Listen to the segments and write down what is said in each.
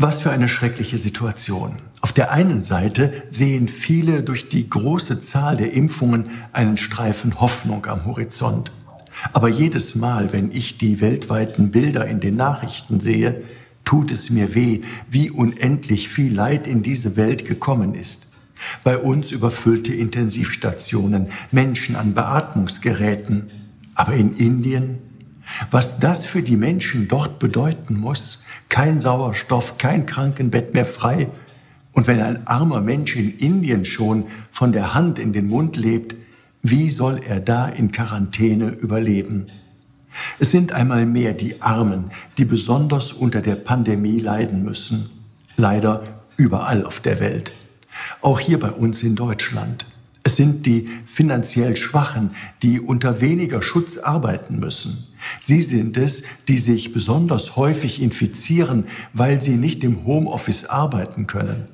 Was für eine schreckliche Situation. Auf der einen Seite sehen viele durch die große Zahl der Impfungen einen Streifen Hoffnung am Horizont. Aber jedes Mal, wenn ich die weltweiten Bilder in den Nachrichten sehe, tut es mir weh, wie unendlich viel Leid in diese Welt gekommen ist. Bei uns überfüllte Intensivstationen, Menschen an Beatmungsgeräten. Aber in Indien, was das für die Menschen dort bedeuten muss, kein Sauerstoff, kein Krankenbett mehr frei. Und wenn ein armer Mensch in Indien schon von der Hand in den Mund lebt, wie soll er da in Quarantäne überleben? Es sind einmal mehr die Armen, die besonders unter der Pandemie leiden müssen. Leider überall auf der Welt. Auch hier bei uns in Deutschland. Es sind die finanziell Schwachen, die unter weniger Schutz arbeiten müssen. Sie sind es, die sich besonders häufig infizieren, weil sie nicht im Homeoffice arbeiten können.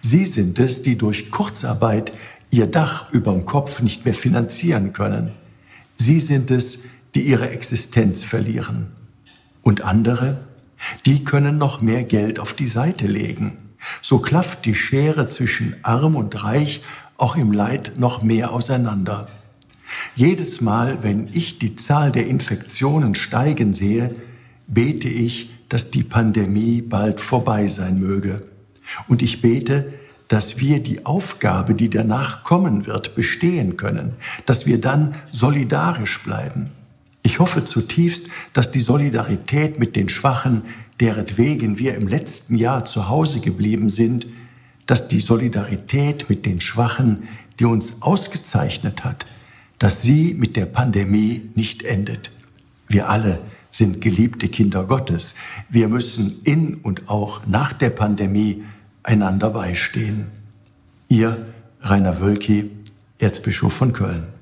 Sie sind es, die durch Kurzarbeit ihr Dach überm Kopf nicht mehr finanzieren können. Sie sind es, die ihre Existenz verlieren. Und andere, die können noch mehr Geld auf die Seite legen. So klafft die Schere zwischen arm und reich auch im Leid noch mehr auseinander. Jedes Mal, wenn ich die Zahl der Infektionen steigen sehe, bete ich, dass die Pandemie bald vorbei sein möge. Und ich bete, dass wir die Aufgabe, die danach kommen wird, bestehen können, dass wir dann solidarisch bleiben. Ich hoffe zutiefst, dass die Solidarität mit den Schwachen, deretwegen wir im letzten Jahr zu Hause geblieben sind, dass die Solidarität mit den Schwachen, die uns ausgezeichnet hat, dass sie mit der Pandemie nicht endet. Wir alle sind geliebte Kinder Gottes. Wir müssen in und auch nach der Pandemie einander beistehen. Ihr Rainer Wölki, Erzbischof von Köln.